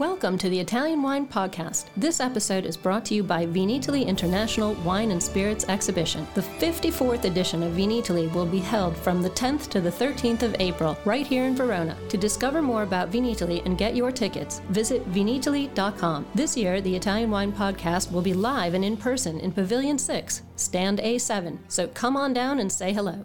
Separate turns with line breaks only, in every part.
Welcome to the Italian Wine Podcast. This episode is brought to you by Vinitaly International Wine and Spirits Exhibition. The 54th edition of Vinitaly will be held from the 10th to the 13th of April, right here in Verona. To discover more about Vinitaly and get your tickets, visit vinitaly.com. This year, the Italian Wine Podcast will be live and in person in Pavilion 6, Stand A7. So come on down and say hello.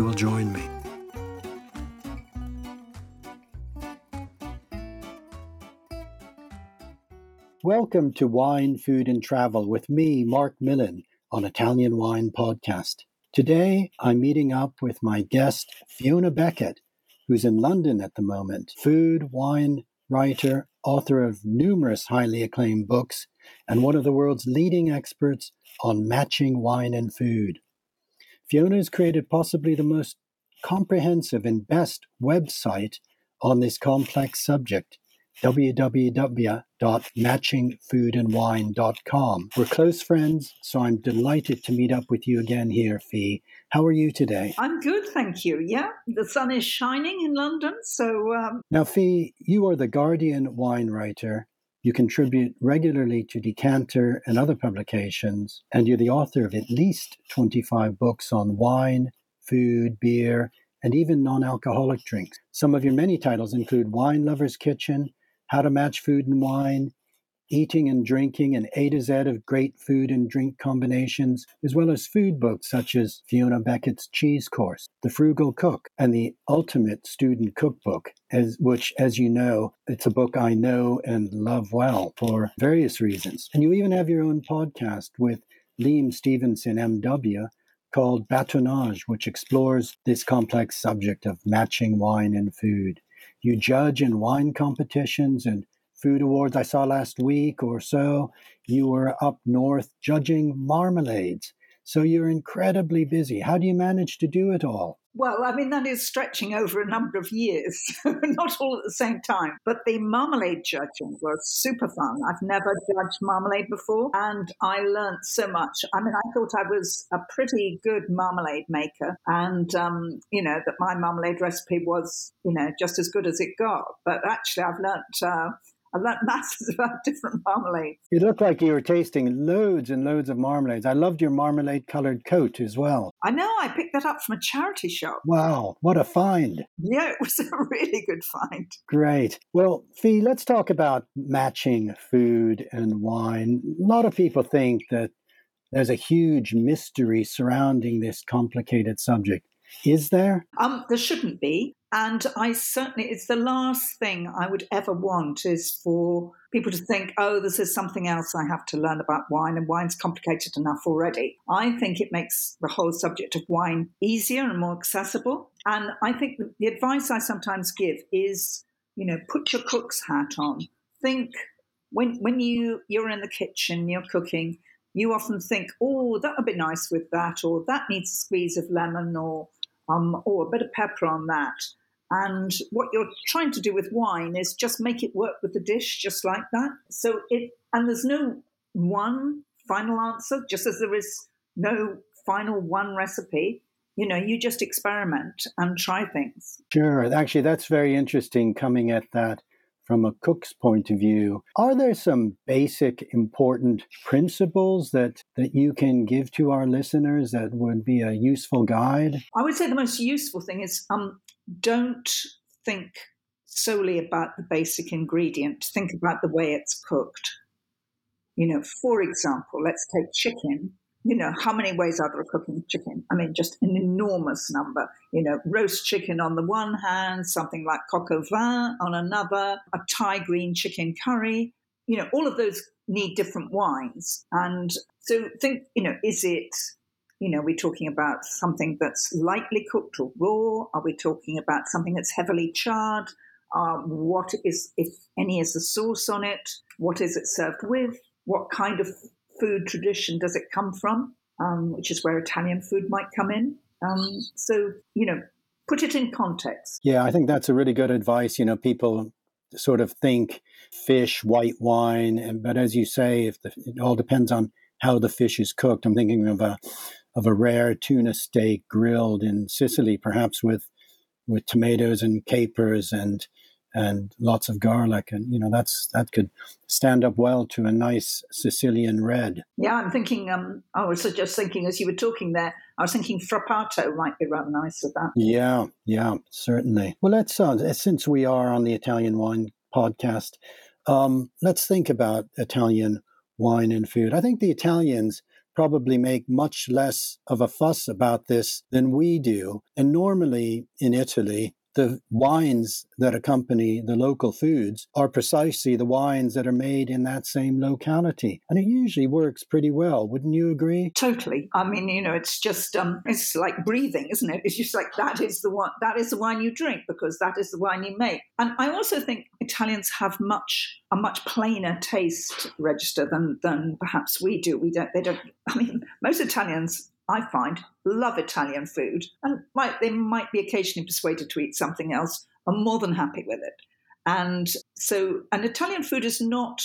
will join me. Welcome to Wine, Food and Travel with me, Marc Millon, on Italian Wine Podcast. Today, I'm meeting up with my guest, Fiona Beckett, who's in London at the moment, food, wine writer, author of numerous highly acclaimed books, and one of the world's leading experts on matching wine and food. Fiona has created possibly the most comprehensive and best website on this complex subject www.matchingfoodandwine.com. We're close friends, so I'm delighted to meet up with you again here, Fee. How are you today?
I'm good, thank you. Yeah, the sun is shining in London, so. Um...
Now, Fee, you are the Guardian wine writer you contribute regularly to Decanter and other publications, and you're the author of at least 25 books on wine, food, beer, and even non alcoholic drinks. Some of your many titles include Wine Lover's Kitchen, How to Match Food and Wine, eating and drinking an A to Z of great food and drink combinations, as well as food books such as Fiona Beckett's Cheese Course, The Frugal Cook, and the Ultimate Student Cookbook, as, which, as you know, it's a book I know and love well for various reasons. And you even have your own podcast with Liam Steevenson, MW, called Batonnage, which explores this complex subject of matching wine and food. You judge in wine competitions and food awards I saw last week or so, you were up north judging marmalades. So you're incredibly busy. How do you manage to do it all?
Well, I mean, that is stretching over a number of years, not all at the same time. But the marmalade judging was super fun. I've never judged marmalade before, and I learned so much. I mean, I thought I was a pretty good marmalade maker, and, um, you know, that my marmalade recipe was, you know, just as good as it got. But actually, I've learnt. Uh, I've learned masses about different marmalades.
You look like you were tasting loads and loads of marmalades. I loved your marmalade colored coat as well.
I know. I picked that up from a charity shop.
Wow, what a find.
Yeah, it was a really good find.
Great. Well, Fee, let's talk about matching food and wine. A lot of people think that there's a huge mystery surrounding this complicated subject. Is there?
Um, there shouldn't be. And I certainly, it's the last thing I would ever want is for people to think, oh, this is something else I have to learn about wine, and wine's complicated enough already. I think it makes the whole subject of wine easier and more accessible. And I think the advice I sometimes give is, you know, put your cook's hat on. Think when when you you're in the kitchen, you're cooking, you often think, oh, that would be nice with that, or that needs a squeeze of lemon, or um, or a bit of pepper on that. And what you're trying to do with wine is just make it work with the dish, just like that. So it, and there's no one final answer, just as there is no final one recipe. You know, you just experiment and try things.
Sure. Actually, that's very interesting coming at that from a cook's point of view. Are there some basic important principles that, that you can give to our listeners that would be a useful guide?
I would say the most useful thing is um, don't think solely about the basic ingredient, think about the way it's cooked. You know, for example, let's take chicken. You know, how many ways are there of cooking chicken? I mean, just an enormous number. You know, roast chicken on the one hand, something like coq au vin on another, a Thai green chicken curry. You know, all of those need different wines. And so think, you know, is it You know, we're talking about something that's lightly cooked or raw? Are we talking about something that's heavily charred? Uh, what is, if any, is the sauce on it? What is it served with? What kind of food tradition does it come from? Um, which is where Italian food might come in. Um, so, you know, put it in context.
Yeah, I think that's a really good advice. You know, people sort of think fish, white wine, but as you say, if the, it all depends on how the fish is cooked. I'm thinking of a of a rare tuna steak grilled in Sicily, perhaps with with tomatoes and capers and and lots of garlic and you know that's that could stand up well to a nice sicilian red.
Yeah i'm thinking um i was just thinking as you were talking there i was thinking frappato might be rather nice with that.
Yeah yeah certainly. Well let's uh, since we are on the italian wine podcast um let's think about italian wine and food. I think the italians probably make much less of a fuss about this than we do and normally in italy the wines that accompany the local foods are precisely the wines that are made in that same locality. And it usually works pretty well. Wouldn't you agree?
Totally. I mean, you know, it's just, um, it's like breathing, isn't it? It's just like that is the one, that is the wine you drink because that is the wine you make. And I also think Italians have much, a much plainer taste register than, than perhaps we do. We don't, they don't, I mean, most Italians I find, love Italian food and might, they might be occasionally persuaded to eat something else. I'm more than happy with it. And so, and Italian food is not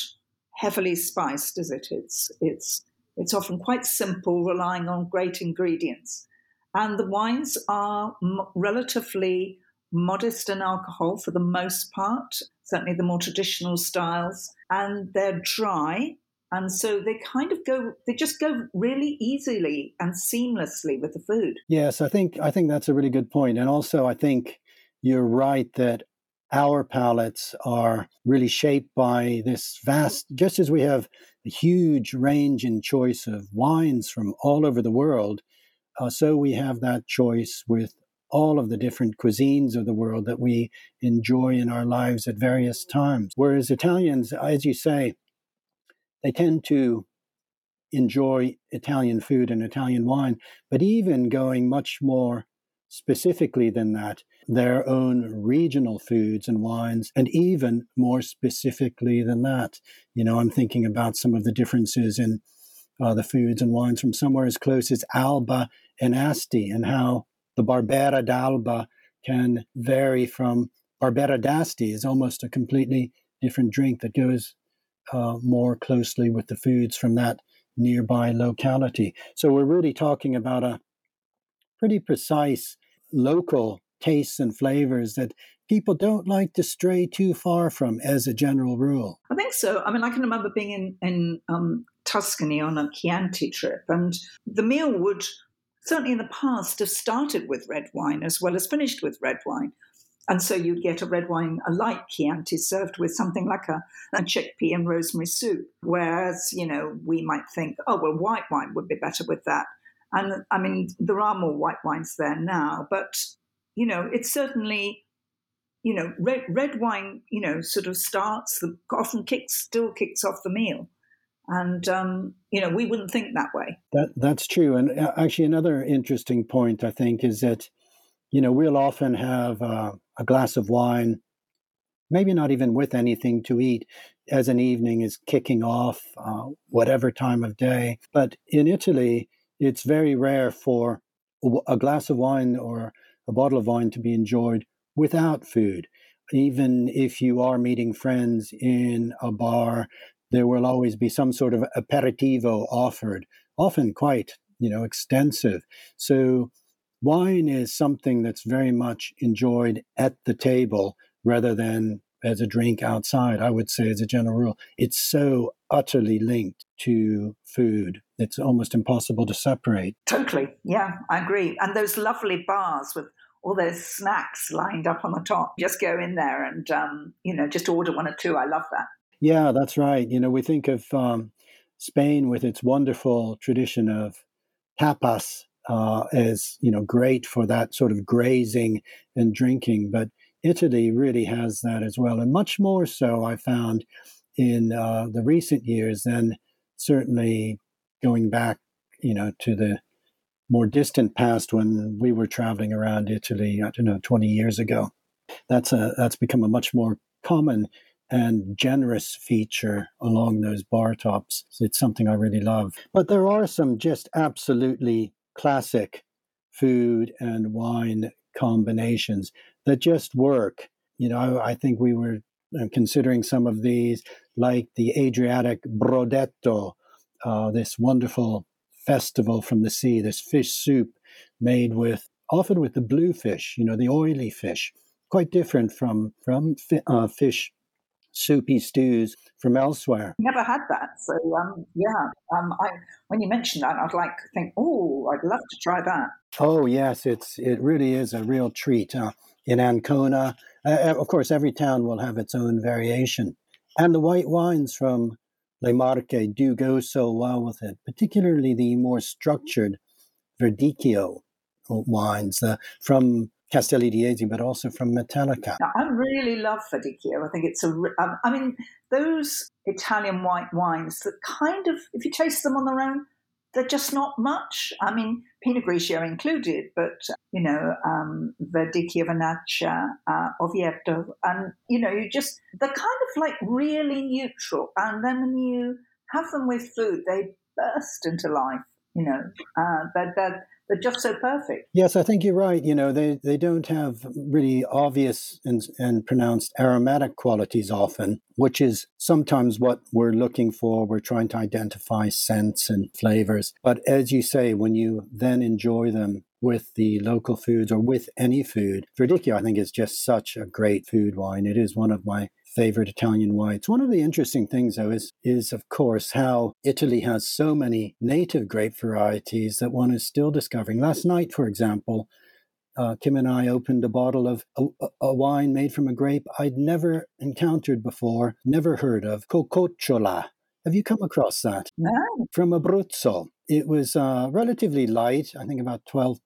heavily spiced, is it? It's, it's, it's often quite simple, relying on great ingredients. And the wines are m- relatively modest in alcohol for the most part, certainly the more traditional styles, and they're dry and so they kind of go they just go really easily and seamlessly with the food.
Yes i think i think that's a really good point. And also i think you're right that our palates are really shaped by this vast just as we have a huge range and choice of wines from all over the world uh, so we have that choice with all of the different cuisines of the world that we enjoy in our lives at various times. Whereas italians as you say they tend to enjoy Italian food and Italian wine, but even going much more specifically than that, their own regional foods and wines, and even more specifically than that. You know, I'm thinking about some of the differences in uh, the foods and wines from somewhere as close as Alba and Asti, and how the Barbera d'Alba can vary from Barbera d'Asti is almost a completely different drink that goes uh, more closely with the foods from that nearby locality. So we're really talking about a pretty precise local tastes and flavors that people don't like to stray too far from as a general rule.
I think so. I mean, I can remember being in, in um, Tuscany on a Chianti trip, and the meal would certainly in the past have started with red wine as well as finished with red wine. And so you'd get a red wine, a light Chianti served with something like a, a chickpea and rosemary soup. Whereas, you know, we might think, oh, well, white wine would be better with that. And I mean, there are more white wines there now, but, you know, it's certainly, you know, red, red wine, you know, sort of starts, the, often kicks, still kicks off the meal. And, um, you know, we wouldn't think that way.
That, that's true. And uh, actually, another interesting point, I think, is that you know, we'll often have uh, a glass of wine, maybe not even with anything to eat, as an evening is kicking off, uh, whatever time of day. But in Italy, it's very rare for a glass of wine or a bottle of wine to be enjoyed without food. Even if you are meeting friends in a bar, there will always be some sort of aperitivo offered, often quite, you know, extensive. So wine is something that's very much enjoyed at the table rather than as a drink outside, I would say, as a general rule. It's so utterly linked to food. It's almost impossible to separate.
Totally. Yeah, I agree. And those lovely bars with all those snacks lined up on the top. Just go in there and, um, you know, just order one or two. I love that.
Yeah, that's right. You know, we think of um, Spain with its wonderful tradition of tapas, uh, as you know great for that sort of grazing and drinking. But Italy really has that as well, and much more so. I found in uh, the recent years than certainly going back, you know, to the more distant past when we were traveling around Italy, I don't know, 20 years ago. That's a that's become a much more common and generous feature along those bar tops. It's something I really love. But there are some just absolutely classic food and wine combinations that just work. You know, I think we were uh, considering some of these, like the Adriatic Brodetto, uh, this wonderful festival from the sea, this fish soup made with often with the blue fish, you know, the oily fish, quite different from from uh, fish soupy stews from elsewhere.
Never had that. So um, yeah, um, I, when you mentioned that, I'd like to think, oh, I'd love to try that.
Oh yes, it's it really is a real treat. Uh, in Ancona, uh, uh, of course, every town will have its own variation, and the white wines from Le Marche do go so well with it, particularly the more structured Verdicchio wines uh, from Castelli di Jesi, but also from Matelica.
I really love Verdicchio. I think it's a. Um, I mean, those Italian white wines that kind of, if you taste them on their own, they're just not much. I mean, Pinot Grigio included, but you know, um, Verdicchio Vernaccia, uh, Orvieto, and you know, you just they're kind of like really neutral, and then when you have them with food, they burst into life. You know, uh, they're, they're they're just so perfect.
Yes, I think you're right. You know, they, they don't have really obvious and, and pronounced aromatic qualities often, which is sometimes what we're looking for. We're trying to identify scents and flavors. But as you say, when you then enjoy them with the local foods or with any food, Verdicchio, I think, is just such a great food wine. It is one of my favorite Italian whites. One of the interesting things, though, is, is of course how Italy has so many native grape varieties that one is still discovering. Last night, for example, uh, Kim and I opened a bottle of a, a, wine made from a grape I'd never encountered before, never heard of, Cococciola. Have you come across that?
No.
From Abruzzo. It was uh, relatively light, I think about 12%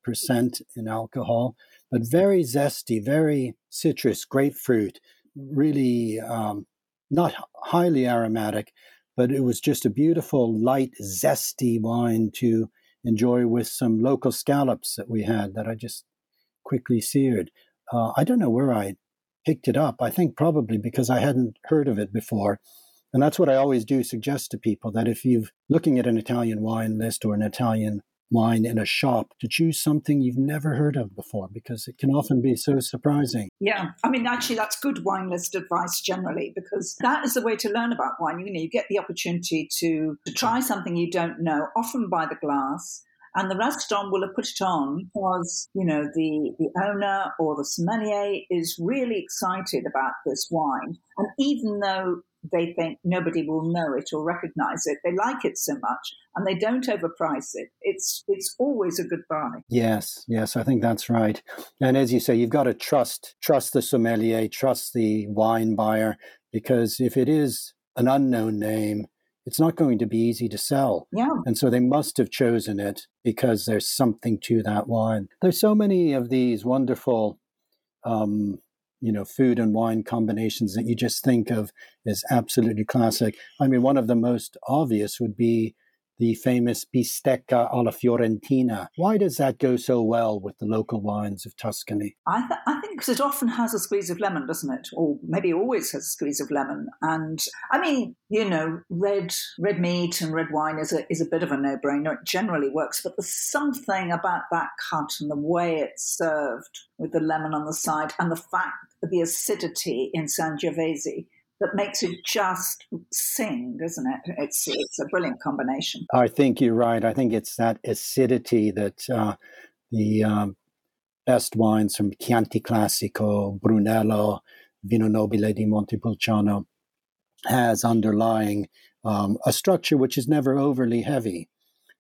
in alcohol, but very zesty, very citrus, grapefruit really um, not highly aromatic, but it was just a beautiful, light, zesty wine to enjoy with some local scallops that we had that I just quickly seared. Uh, I don't know where I picked it up. I think probably because I hadn't heard of it before. And that's what I always do suggest to people that if you're looking at an Italian wine list or an Italian wine in a shop to choose something you've never heard of before because it can often be so surprising.
Yeah, I mean, actually, that's good wine list advice generally because that is the way to learn about wine. You know, you get the opportunity to, to try something you don't know, often by the glass. And the restaurant will have put it on because, you know, the, the owner or the sommelier is really excited about this wine. And even though they think nobody will know it or recognize it. They like it so much and they don't overprice it. It's it's always a good buy.
Yes, yes, I think that's right. And as you say, you've got to trust trust the sommelier, trust the wine buyer, because if it is an unknown name, it's not going to be easy to sell.
Yeah.
And so they must have chosen it because there's something to that wine. There's so many of these wonderful um, you know food and wine combinations that you just think of as absolutely classic. I mean, one of the most obvious would be the famous bistecca alla fiorentina. Why does that go so well with the local wines of Tuscany?
I, th- I think because it often has a squeeze of lemon, doesn't it? Or maybe always has a squeeze of lemon. And I mean, you know, red red meat and red wine is a is a bit of a no brainer. It generally works, but there's something about that cut and the way it's served with the lemon on the side, and the fact that the acidity in Sangiovese that makes it just sing, doesn't it? It's it's a brilliant combination.
I think you're right. I think it's that acidity that uh, the um, best wines from Chianti Classico, Brunello, Vino Nobile di Montepulciano has underlying um, a structure which is never overly heavy.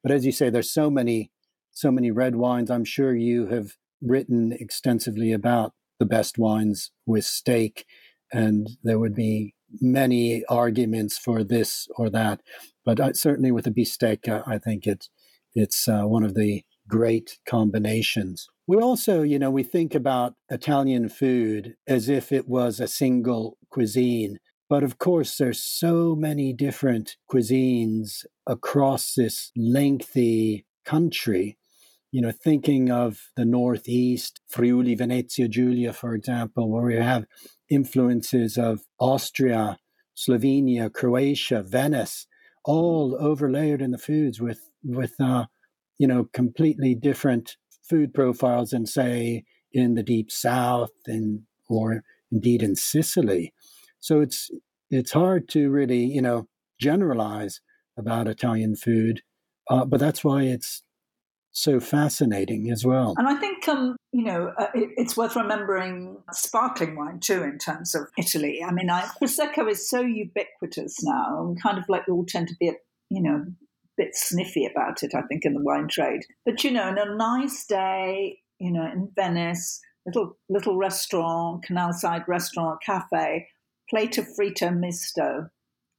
But as you say, there's so many so many red wines. I'm sure you have written extensively about the best wines with steak, and there would be many arguments for this or that. But I, certainly with the bistecca, I think it's it's uh, one of the great combinations. We also, you know, we think about Italian food as if it was a single cuisine. But of course, there's so many different cuisines across this lengthy country you know, thinking of the Northeast, Friuli, Venezia Giulia, for example, where we have influences of Austria, Slovenia, Croatia, Venice, all overlaid in the foods with with uh, you know completely different food profiles than say in the deep south and or indeed in Sicily. So it's it's hard to really you know generalize about Italian food, uh, but that's why it's so fascinating as well.
And I think, um, you know, uh, it, it's worth remembering sparkling wine too in terms of Italy. I mean, I, Prosecco is so ubiquitous now, and kind of like we all tend to be, you know, a bit sniffy about it, I think, in the wine trade. But, you know, on a nice day, you know, in Venice, little little restaurant, canal side restaurant, cafe, plate of fritto misto,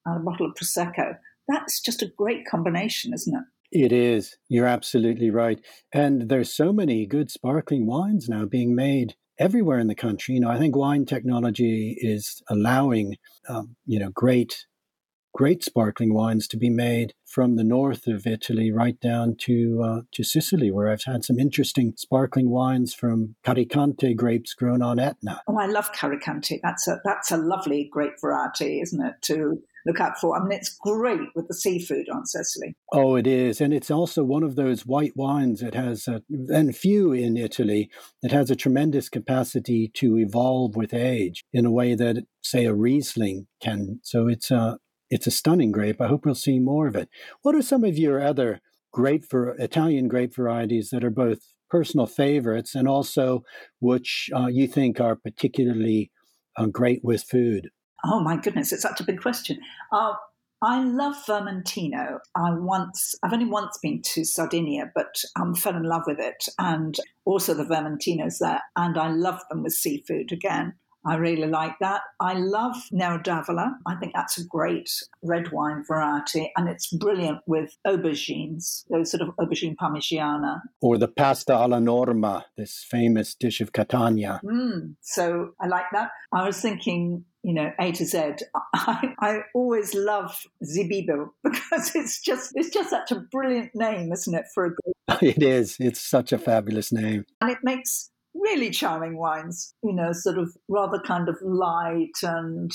and a bottle of Prosecco. That's just a great combination, isn't it?
It is. You're absolutely right. And there's so many good sparkling wines now being made everywhere in the country. You know, I think wine technology is allowing, um, you know, great, great sparkling wines to be made from the north of Italy right down to uh, to Sicily, where I've had some interesting sparkling wines from Carricante grapes grown on Etna.
Oh, I love Carricante. That's a that's a lovely grape variety, isn't it? To look out for. I mean, it's great with the seafood on Sicily.
Oh, it is. And it's also one of those white wines that has, a, and few in Italy, that has a tremendous capacity to evolve with age in a way that, say, a Riesling can. So it's a, it's a stunning grape. I hope we'll see more of it. What are some of your other grape for Italian grape varieties that are both personal favorites and also which uh, you think are particularly uh, great with food?
Oh my goodness, it's such a big question. Uh, I love Vermentino. I once, I've only once been to Sardinia, but um, fell in love with it, and also the Vermentinos there, and I love them with seafood again. I really like that. I love Nero d'Avola. I think that's a great red wine variety, and it's brilliant with aubergines, those sort of aubergine parmigiana.
Or the pasta alla norma, this famous dish of Catania.
Mm, so I like that. I was thinking you know, A to Z. I, I always love Zibibbo because it's just it's just such a brilliant name, isn't it, for a group?
It is. It's such a fabulous name.
And it makes really charming wines, you know, sort of rather kind of light and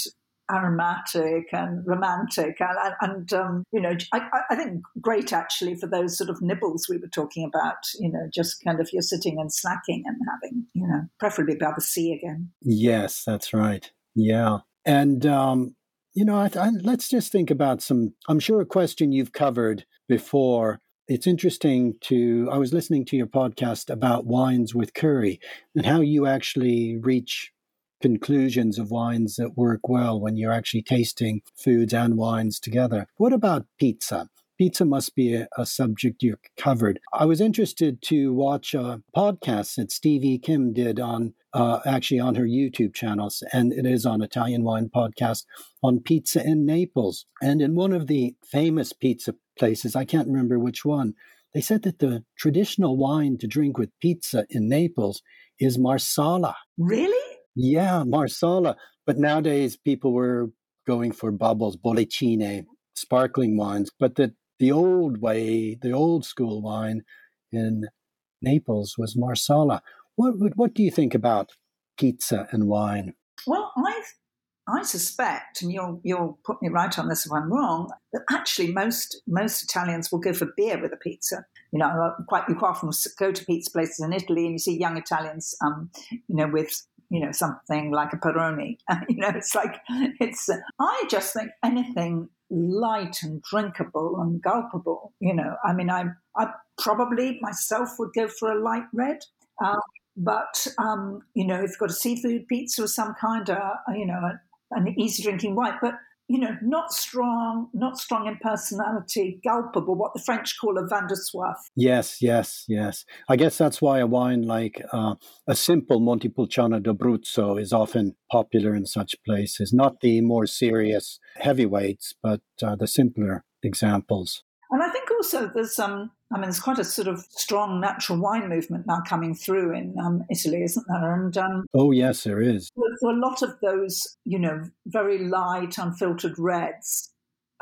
aromatic and romantic and, and um, you know I, I, think great actually for those sort of nibbles we were talking about you know just kind of you're sitting and snacking and having you know preferably by the sea again
yes that's right yeah. And, um, you know, I, I, let's just think about some, I'm sure a question you've covered before. It's interesting to, I was listening to your podcast about wines with curry and how you actually reach conclusions of wines that work well when you're actually tasting foods and wines together. What about pizza? pizza must be a, a, subject you covered. I was interested to watch a podcast that Stevie Kim did on uh, actually on her YouTube channels, and it is on Italian Wine Podcast on pizza in Naples. And in one of the famous pizza places, I can't remember which one, they said that the traditional wine to drink with pizza in Naples is Marsala.
Really?
Yeah, Marsala. But nowadays people were going for bubbles, bollicine, sparkling wines, but that the old way, the old school wine in Naples was Marsala. What what do you think about pizza and wine?
Well, I I suspect, and you'll you'll put me right on this if I'm wrong, that actually most most Italians will go for beer with a pizza. You know, uh, quite you quite often go to pizza places in Italy and you see young Italians, um, you know, with you know something like a Peroni. you know, it's like it's. I just think anything light and drinkable and gulpable. You know, I mean, I I probably myself would go for a light red. Um, but um, you know, if you've got a seafood pizza of some kind, uh, you know, an easy drinking wine, but you know, not strong, not strong in personality, gulpable, what the French call a vin de soif.
Yes, yes, yes. I guess that's why a wine like uh, a simple Montepulciano d'Abruzzo is often popular in such places. Not the more serious heavyweights, but uh, the simpler examples.
And I think also there's um, I mean, there's quite a sort of strong natural wine movement now coming through in um, Italy, isn't there? And um,
oh yes, there is.
So a lot of those, you know, very light, unfiltered reds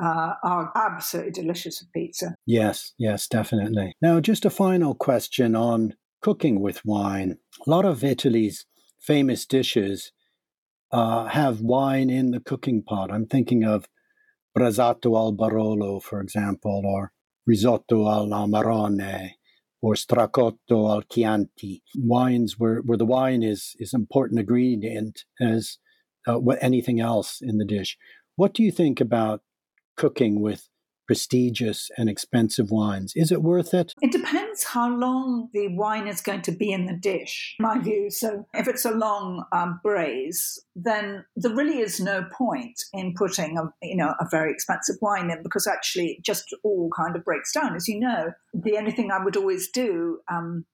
uh, are absolutely delicious with pizza.
Yes, yes, definitely. Now, just a final question on cooking with wine. A lot of Italy's famous dishes uh, have wine in the cooking pot. I'm thinking of brasato al barolo, for example, or risotto all'amarone, or stracotto al Chianti. Wines where, where the wine is is important ingredient as uh, anything else in the dish. What do you think about cooking with prestigious and expensive wines. Is it worth it?
It depends how long the wine is going to be in the dish, my view. So if it's a long um, braise, then there really is no point in putting a you know a very expensive wine in because actually it just all kind of breaks down. As you know, the only thing I would always do um,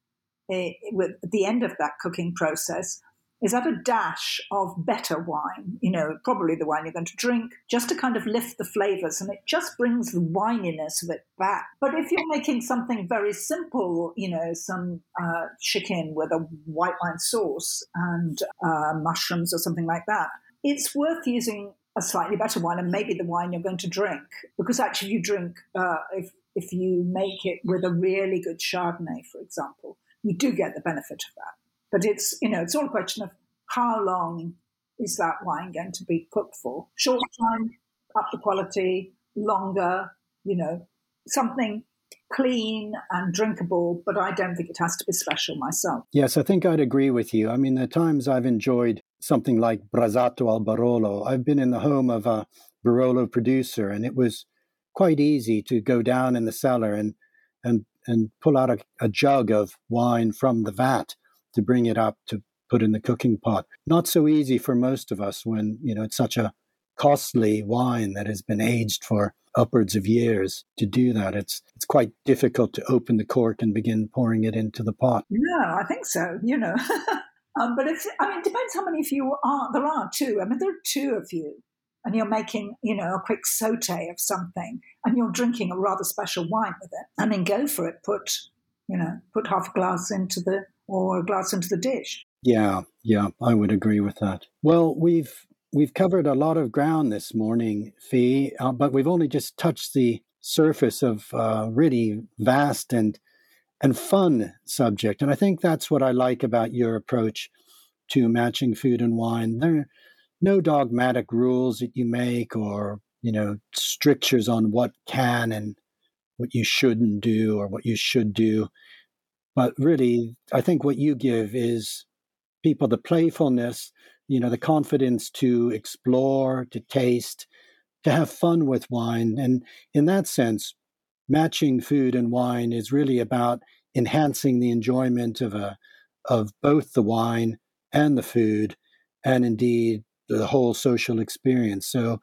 it, with the end of that cooking process is add a dash of better wine, you know, probably the wine you're going to drink, just to kind of lift the flavors and it just brings the wininess of it back. But if you're making something very simple, you know, some uh, chicken with a white wine sauce and uh, mushrooms or something like that, it's worth using a slightly better wine and maybe the wine you're going to drink. Because actually, you drink, uh, if, if you make it with a really good Chardonnay, for example, you do get the benefit of that. But it's, you know, it's all a question of how long is that wine going to be cooked for? Short time, up the quality, longer, you know, something clean and drinkable, but I don't think it has to be special myself.
Yes, I think I'd agree with you. I mean, the times I've enjoyed something like Brasato al Barolo, I've been in the home of a Barolo producer, and it was quite easy to go down in the cellar and and and pull out a, a jug of wine from the vat to bring it up to put in the cooking pot. Not so easy for most of us when, you know, it's such a costly wine that has been aged for upwards of years to do that. It's it's quite difficult to open the cork and begin pouring it into the pot.
No, I think so, you know. um, but it's, I mean, it depends how many of you are. There are two. I mean, there are two of you. And you're making, you know, a quick saute of something, and you're drinking a rather special wine with it. I mean, go for it. Put, you know, put half a glass into the or glass into the dish.
Yeah, yeah, I would agree with that. Well, we've we've covered a lot of ground this morning, Fee, uh, but we've only just touched the surface of a uh, really vast and and fun subject. And I think that's what I like about your approach to matching food and wine. There are no dogmatic rules that you make or, you know, strictures on what can and what you shouldn't do or what you should do. But really, I think what you give is people the playfulness, you know, the confidence to explore, to taste, to have fun with wine. And in that sense, matching food and wine is really about enhancing the enjoyment of a of both the wine and the food and indeed the whole social experience. So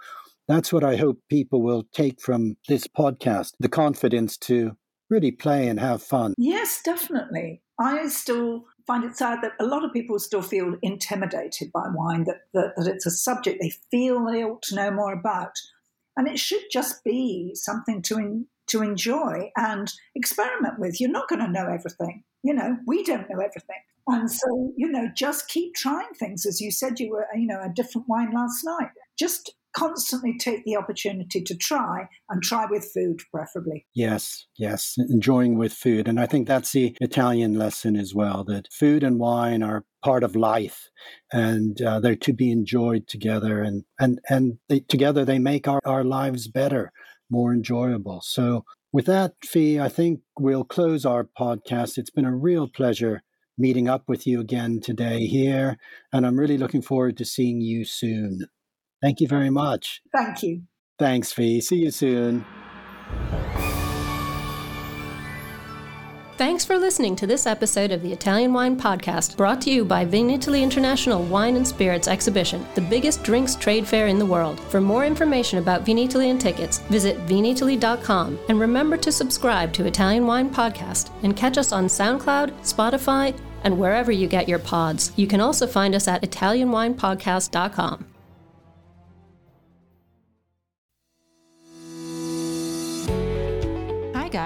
that's what I hope people will take from this podcast the confidence to really play and have fun.
Yes, definitely. I still find it sad that a lot of people still feel intimidated by wine, that, that, that it's a subject they feel they ought to know more about. And it should just be something to, to enjoy and experiment with. You're not going to know everything. You know, we don't know everything. And so, you know, just keep trying things. As you said, you were, you know, a different wine last night. Just constantly take the opportunity to try and try with food, preferably.
Yes, yes, enjoying with food. And I think that's the Italian lesson as well that food and wine are part of life and uh, they're to be enjoyed together. And, and, and they, together they make our, our lives better, more enjoyable. So, with that, Fee, I think we'll close our podcast. It's been a real pleasure meeting up with you again today here, and I'm really looking forward to seeing you soon. Thank you very much.
Thank you.
Thanks, Fee. See you soon.
Thanks for listening to this episode of the Italian Wine Podcast, brought to you by Vinitaly International Wine and Spirits Exhibition, the biggest drinks trade fair in the world. For more information about Vinitaly and tickets, visit vinitaly.com and remember to subscribe to Italian Wine Podcast and catch us on SoundCloud, Spotify, and wherever you get your pods. You can also find us at ItalianWinePodcast.com.